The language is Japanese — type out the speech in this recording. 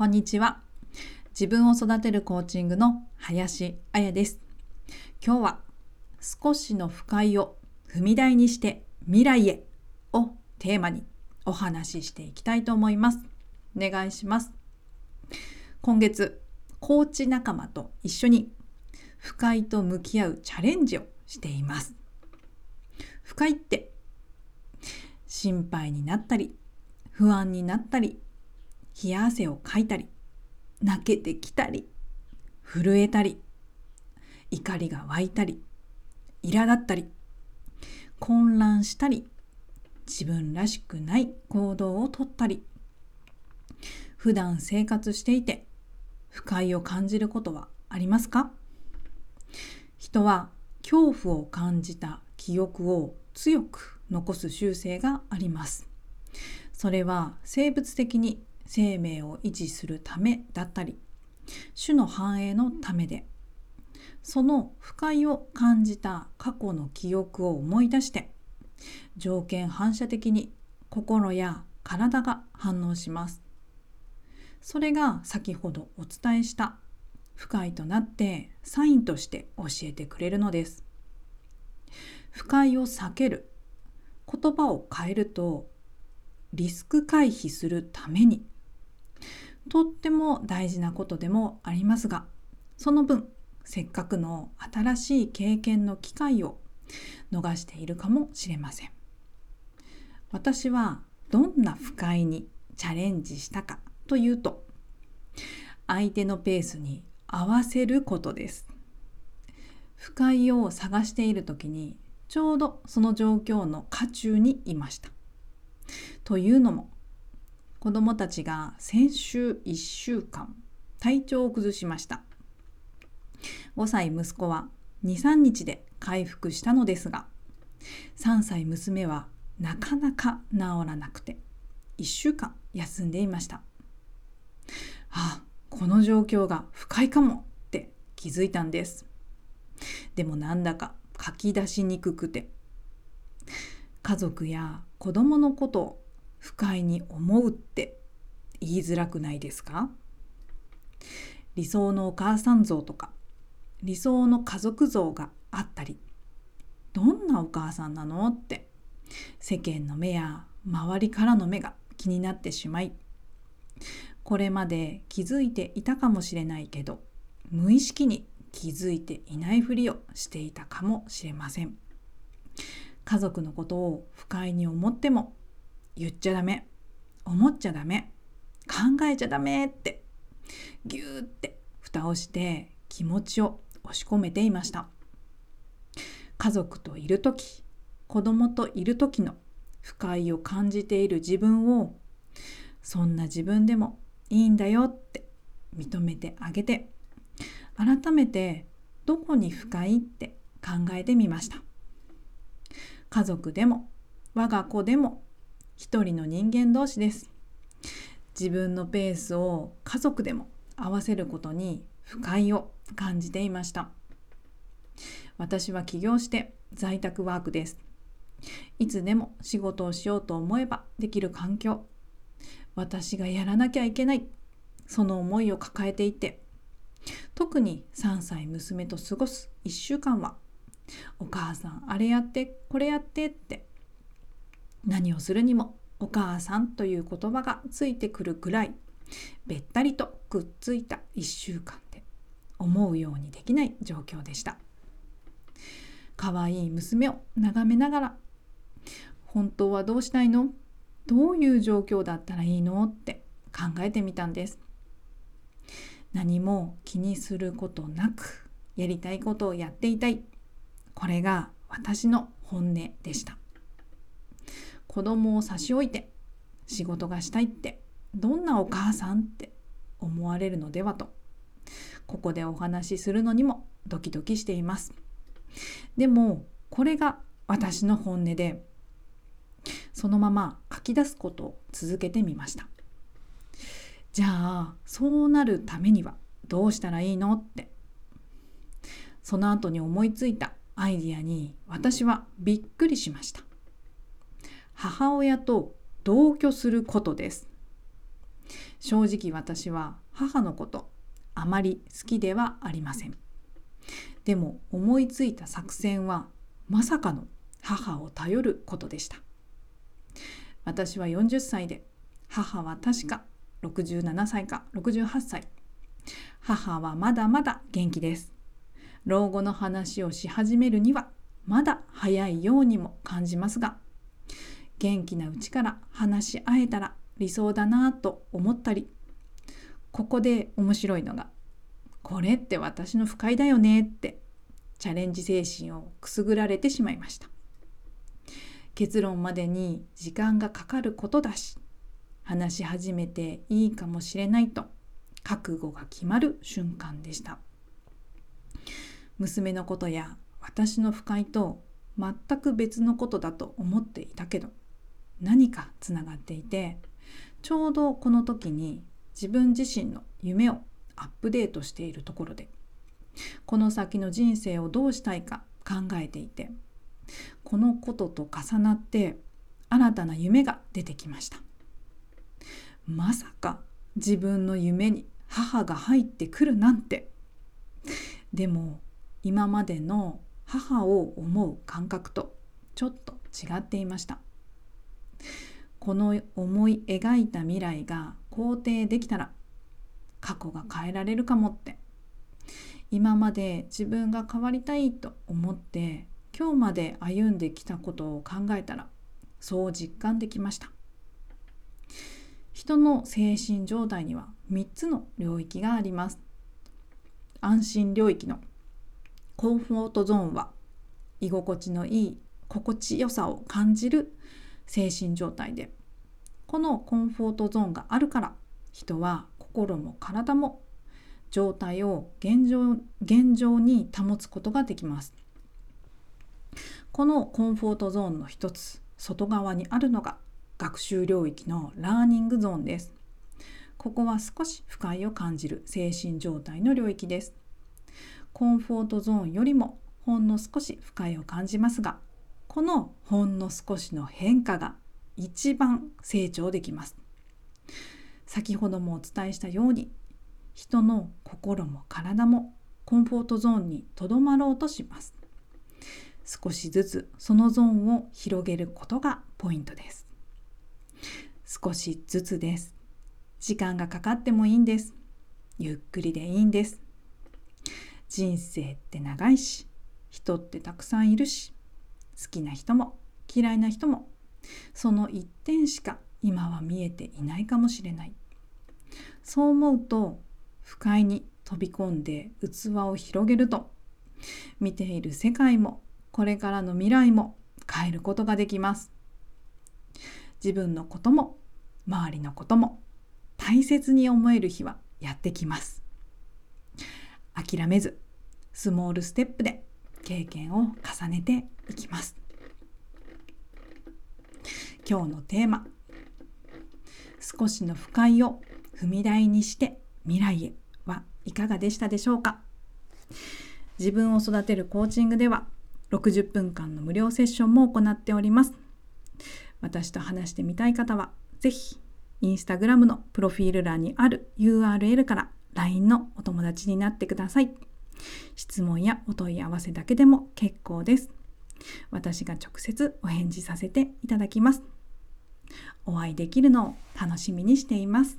こんにちは。自分を育てるコーチングの林彩です。今日は少しの不快を踏み台にして未来へをテーマにお話ししていきたいと思います。お願いします。今月、コーチ仲間と一緒に不快と向き合うチャレンジをしています。不快って心配になったり不安になったり冷や汗をかいたり泣けてきたり震えたり怒りが湧いたり苛立ったり混乱したり自分らしくない行動をとったり普段生活していて不快を感じることはありますか？人は恐怖を感じた記憶を強く残す習性があります。それは生物的に生命を維持するためだったり種の繁栄のためでその不快を感じた過去の記憶を思い出して条件反射的に心や体が反応します。それが先ほどお伝えした不快となってサインとして教えてくれるのです。不快を避ける言葉を変えるとリスク回避するためにとっても大事なことでもありますがその分せっかくの新しい経験の機会を逃しているかもしれません。私はどんな不快にチャレンジしたかというと相手のペースに合わせることです。不快を探している時にちょうどその状況の渦中にいました。というのも子どもたちが先週1週間体調を崩しました。5歳息子は23日で回復したのですが3歳娘はなかなか治らなくて1週間休んでいました。あこの状況が不快かもって気づいたんです。でもなんだか書き出しにくくて家族や子供のことを不快に思うって言いづらくないですか？理想のお母さん像とか理想の家族像があったりどんなお母さんなのって世間の目や周りからの目が気になってしまいこれまで気づいていたかもしれないけど無意識に気づいていないふりをしていたかもしれません。家族のことを不快に思っても言っちゃダメ。思っちゃダメ。考えちゃダメって。ぎゅーって。蓋をして気持ちを押し込めていました。家族といる時子供といる時の不快を感じている自分をそんな自分でもいいんだよって認めてあげて改めてどこに不快って考えてみました。家族でも我が子でも一人の人間同士です。自分のペースを家族でも合わせることに不快を感じていました。私は起業して在宅ワークです。いつでも仕事をしようと思えばできる環境。私がやらなきゃいけない。その思いを抱えていて。特に3歳娘と過ごす1週間は。お母さんあれやってこれやってって何をするにもお母さんという言葉がついてくるぐらいべったりとくっついた1週間で思うようにできない状況でした。可愛い娘を眺めながら本当はどうしたいの？どういう状況だったらいいの？って考えてみたんです何も気にすることなくやりたいことをやっていたい。これが私の本音でした。子供を差し置いて仕事がしたいってどんなお母さんって思われるのではとここでお話しするのにもドキドキしています。でもこれが私の本音でそのまま書き出すことを続けてみました。じゃあそうなるためにはどうしたらいいのってその後に思いついたアイディアに私はびっくりしました。母親と同居することです。正直私は母のことあまり好きではありません。でも思いついた作戦はまさかの母を頼ることでした。私は40歳で母は確か67歳か68歳。母はまだまだ元気です。老後の話をし始めるにはまだ早いようにも感じますが元気なうちから話し合えたら理想だなぁと思ったりここで面白いのがこれって私の不快だよねってチャレンジ精神をくすぐられてしまいました。結論までに時間がかかることだし話し始めていいかもしれないと覚悟が決まる瞬間でした。娘のことや私の不快と全く別のことだと思っていたけど何かつながっていてちょうどこの時に自分自身の夢をアップデートしているところでこの先の人生をどうしたいか考えていてこのことと重なって新たな夢が出てきました。まさか自分の夢に母が入ってくるなんて。でも今までの母を思う感覚とちょっと違っていました。この思い描いた未来が肯定できたら過去が変えられるかもって。今まで自分が変わりたいと思って今日まで歩んできたことを考えたらそう実感できました。人の精神状態には3つの領域があります。安心領域のコンフォートゾーンは居心地のいい心地よさを感じる精神状態で。このコンフォートゾーンがあるから人は心も体も状態を現状現状に保つことができます。このコンフォートゾーンの一つ外側にあるのが学習領域のラーニングゾーンです。ここは少し不快を感じる精神状態の領域です。コンフォートゾーンよりもほんの少し不快を感じますがこのほんの少しの変化が一番成長できます。先ほどもお伝えしたように人の心も体もコンフォートゾーンにとどまろうとします。少しずつそのゾーンを広げることがポイントです。少しずつです。時間がかかってもいいんです。ゆっくりでいいんです。人生って長いし人ってたくさんいるし好きな人も嫌いな人もその一点しか今は見えていないかもしれない。そう思うと不快に飛び込んで器を広げると見ている世界もこれからの未来も変えることができます。自分のことも周りのことも大切に思える日はやってきます。諦めずスモールステップで経験を重ねていきます。今日のテーマ。少しの不快を踏み台にして未来へはいかがでしたでしょうか。自分を育てるコーチングでは60分間の無料セッションも行っております。私と話してみたい方は是非インスタグラムのプロフィール欄にある URL から LINE のお友達になってください。質問やお問い合わせだけでも結構です。私が直接お返事させていただきます。お会いできるのを楽しみにしています。